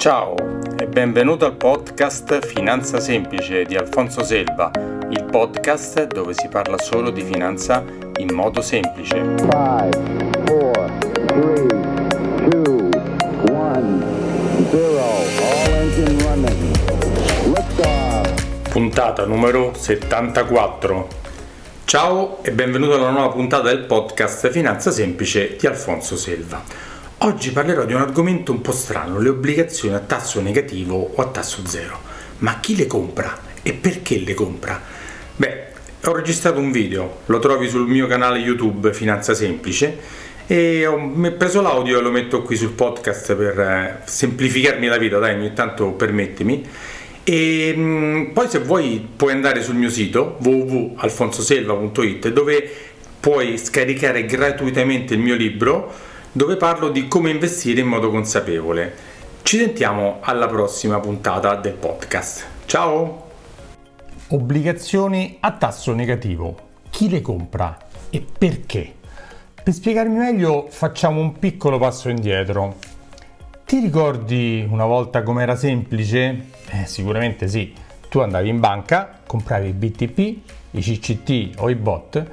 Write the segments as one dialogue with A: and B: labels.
A: Ciao e benvenuto al podcast Finanza Semplice di Alfonso Selva, il podcast dove si parla solo di finanza in modo semplice. 5, 4, 3, 2, 1, 0, all engine running. Liftoff. Puntata numero 74. Ciao e benvenuto alla nuova puntata del podcast Finanza Semplice di Alfonso Selva. Oggi parlerò di un argomento un po' strano, le obbligazioni a tasso negativo o a tasso zero. Ma chi le compra e perché le compra? Beh, ho registrato un video, lo trovi sul mio canale YouTube Finanza Semplice e ho preso l'audio e lo metto qui sul podcast per eh, semplificarmi la vita, dai, ogni tanto permettimi. E mm, poi se vuoi puoi andare sul mio sito www.alfonsoselva.it dove puoi scaricare gratuitamente il mio libro dove parlo di come investire in modo consapevole. Ci sentiamo alla prossima puntata del podcast. Ciao!
B: Obbligazioni a tasso negativo. Chi le compra e perché? Per spiegarmi meglio facciamo un piccolo passo indietro. Ti ricordi una volta com'era semplice? Eh, sicuramente sì. Tu andavi in banca, compravi i BTP, i CCT o i bot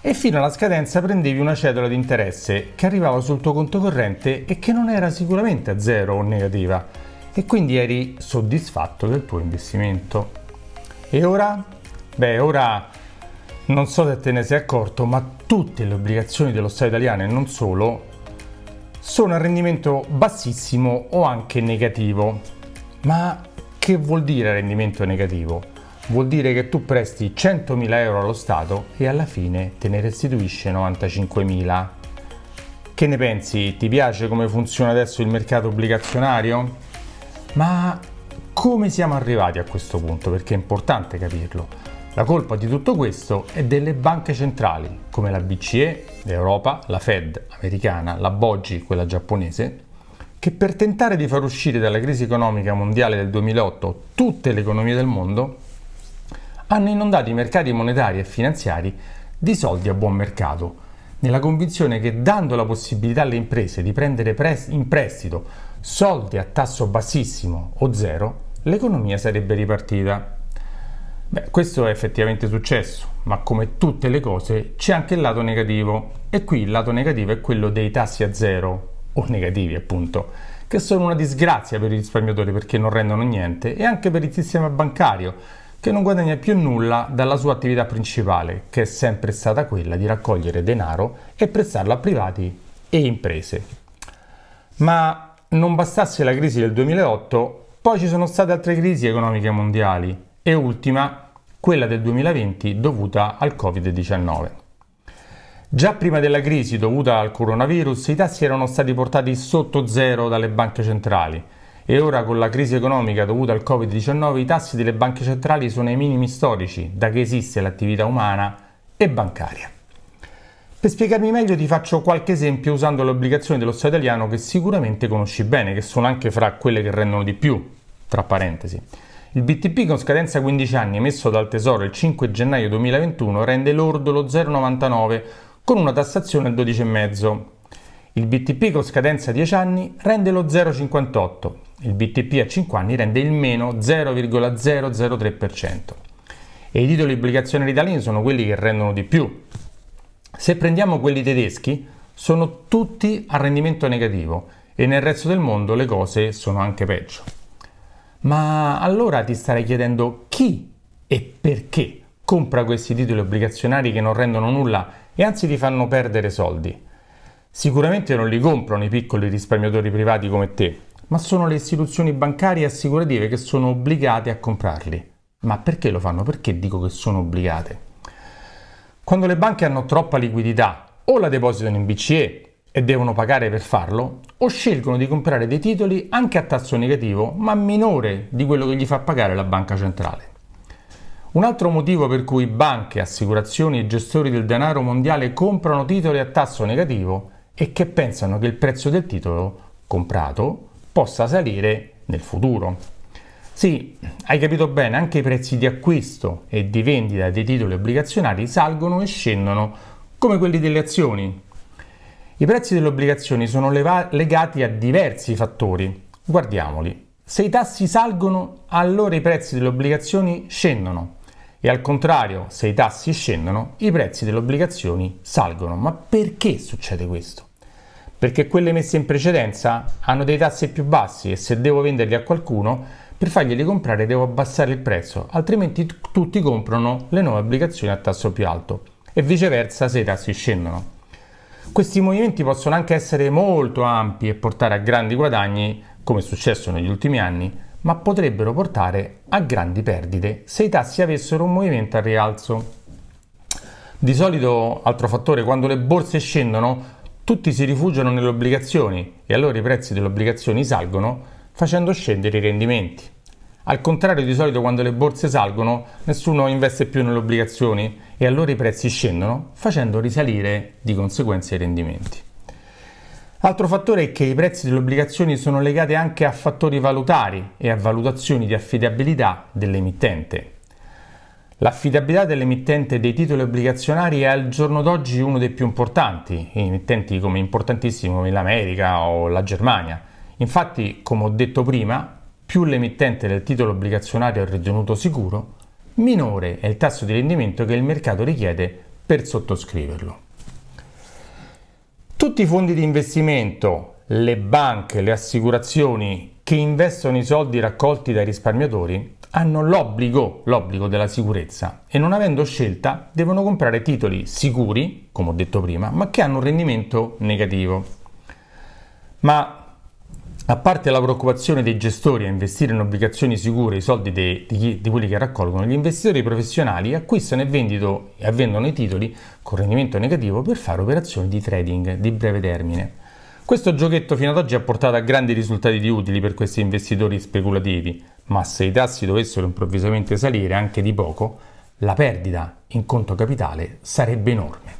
B: e fino alla scadenza prendevi una cedola di interesse che arrivava sul tuo conto corrente e che non era sicuramente a zero o negativa e quindi eri soddisfatto del tuo investimento. E ora? Beh, ora non so se te ne sei accorto, ma tutte le obbligazioni dello Stato italiano e non solo sono a rendimento bassissimo o anche negativo. Ma che vuol dire rendimento negativo? Vuol dire che tu presti 100.000 euro allo Stato e alla fine te ne restituisce 95.000. Che ne pensi? Ti piace come funziona adesso il mercato obbligazionario? Ma come siamo arrivati a questo punto? Perché è importante capirlo. La colpa di tutto questo è delle banche centrali, come la BCE l'Europa, la Fed americana, la BOGI, quella giapponese, che per tentare di far uscire dalla crisi economica mondiale del 2008 tutte le economie del mondo hanno inondato i mercati monetari e finanziari di soldi a buon mercato, nella convinzione che dando la possibilità alle imprese di prendere in prestito soldi a tasso bassissimo o zero, l'economia sarebbe ripartita. Beh, questo è effettivamente successo, ma come tutte le cose c'è anche il lato negativo e qui il lato negativo è quello dei tassi a zero o negativi appunto, che sono una disgrazia per i risparmiatori perché non rendono niente e anche per il sistema bancario che non guadagna più nulla dalla sua attività principale, che è sempre stata quella di raccogliere denaro e prestarlo a privati e imprese. Ma non bastasse la crisi del 2008, poi ci sono state altre crisi economiche mondiali e ultima quella del 2020 dovuta al Covid-19. Già prima della crisi dovuta al coronavirus i tassi erano stati portati sotto zero dalle banche centrali e ora con la crisi economica dovuta al Covid-19 i tassi delle banche centrali sono ai minimi storici da che esiste l'attività umana e bancaria. Per spiegarmi meglio ti faccio qualche esempio usando le obbligazioni dello Stato italiano che sicuramente conosci bene, che sono anche fra quelle che rendono di più, tra parentesi. Il BTP con scadenza 15 anni emesso dal Tesoro il 5 gennaio 2021 rende lordo lo 0,99 con una tassazione del 12,5. Il BTP con scadenza 10 anni rende lo 0,58 il BTP a 5 anni rende il meno 0,003% e i titoli obbligazionari italiani sono quelli che rendono di più. Se prendiamo quelli tedeschi, sono tutti a rendimento negativo e nel resto del mondo le cose sono anche peggio. Ma allora ti starei chiedendo chi e perché compra questi titoli obbligazionari che non rendono nulla e anzi ti fanno perdere soldi. Sicuramente non li comprano i piccoli risparmiatori privati come te, ma sono le istituzioni bancarie e assicurative che sono obbligate a comprarli. Ma perché lo fanno? Perché dico che sono obbligate? Quando le banche hanno troppa liquidità o la depositano in BCE e devono pagare per farlo, o scelgono di comprare dei titoli anche a tasso negativo, ma minore di quello che gli fa pagare la banca centrale. Un altro motivo per cui banche, assicurazioni e gestori del denaro mondiale comprano titoli a tasso negativo è che pensano che il prezzo del titolo comprato possa salire nel futuro. Sì, hai capito bene, anche i prezzi di acquisto e di vendita dei titoli obbligazionari salgono e scendono come quelli delle azioni. I prezzi delle obbligazioni sono leva- legati a diversi fattori. Guardiamoli. Se i tassi salgono, allora i prezzi delle obbligazioni scendono. E al contrario, se i tassi scendono, i prezzi delle obbligazioni salgono. Ma perché succede questo? Perché quelle messe in precedenza hanno dei tassi più bassi e se devo venderli a qualcuno, per farglieli comprare devo abbassare il prezzo, altrimenti t- tutti comprano le nuove obbligazioni a tasso più alto e viceversa se i tassi scendono. Questi movimenti possono anche essere molto ampi e portare a grandi guadagni, come è successo negli ultimi anni, ma potrebbero portare a grandi perdite se i tassi avessero un movimento al rialzo. Di solito, altro fattore, quando le borse scendono, tutti si rifugiano nelle obbligazioni e allora i prezzi delle obbligazioni salgono facendo scendere i rendimenti. Al contrario, di solito quando le borse salgono, nessuno investe più nelle obbligazioni e allora i prezzi scendono, facendo risalire di conseguenza i rendimenti. Altro fattore è che i prezzi delle obbligazioni sono legati anche a fattori valutari e a valutazioni di affidabilità dell'emittente. L'affidabilità dell'emittente dei titoli obbligazionari è al giorno d'oggi uno dei più importanti, emittenti come importantissimi come l'America o la Germania. Infatti, come ho detto prima, più l'emittente del titolo obbligazionario è ritenuto sicuro, minore è il tasso di rendimento che il mercato richiede per sottoscriverlo. Tutti i fondi di investimento, le banche, le assicurazioni che investono i soldi raccolti dai risparmiatori hanno l'obbligo, l'obbligo della sicurezza e non avendo scelta devono comprare titoli sicuri, come ho detto prima, ma che hanno un rendimento negativo. Ma a parte la preoccupazione dei gestori a investire in obbligazioni sicure i soldi di, di, di quelli che raccolgono, gli investitori professionali acquistano e, vendito, e vendono i titoli con rendimento negativo per fare operazioni di trading di breve termine. Questo giochetto fino ad oggi ha portato a grandi risultati di utili per questi investitori speculativi, ma se i tassi dovessero improvvisamente salire anche di poco, la perdita in conto capitale sarebbe enorme.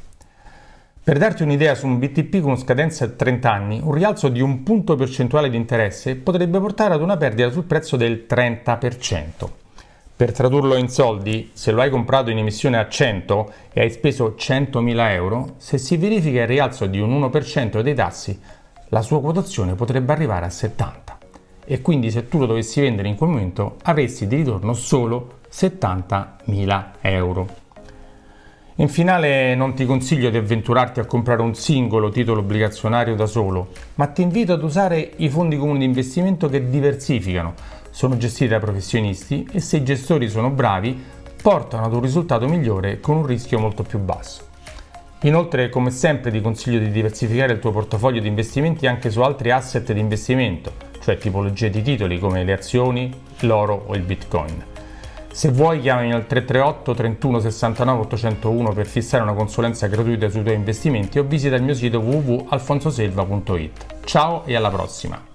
B: Per darti un'idea su un BTP con scadenza a 30 anni, un rialzo di un punto percentuale di interesse potrebbe portare ad una perdita sul prezzo del 30%. Per tradurlo in soldi, se lo hai comprato in emissione a 100 e hai speso 100.000 euro, se si verifica il rialzo di un 1% dei tassi, la sua quotazione potrebbe arrivare a 70. E quindi se tu lo dovessi vendere in quel momento avresti di ritorno solo 70.000 euro. In finale non ti consiglio di avventurarti a comprare un singolo titolo obbligazionario da solo, ma ti invito ad usare i fondi comuni di investimento che diversificano, sono gestiti da professionisti e se i gestori sono bravi portano ad un risultato migliore con un rischio molto più basso. Inoltre, come sempre, ti consiglio di diversificare il tuo portafoglio di investimenti anche su altri asset di investimento, cioè tipologie di titoli come le azioni, l'oro o il bitcoin. Se vuoi chiamami al 338 31 69 801 per fissare una consulenza gratuita sui tuoi investimenti o visita il mio sito www.alfonsoselva.it. Ciao e alla prossima!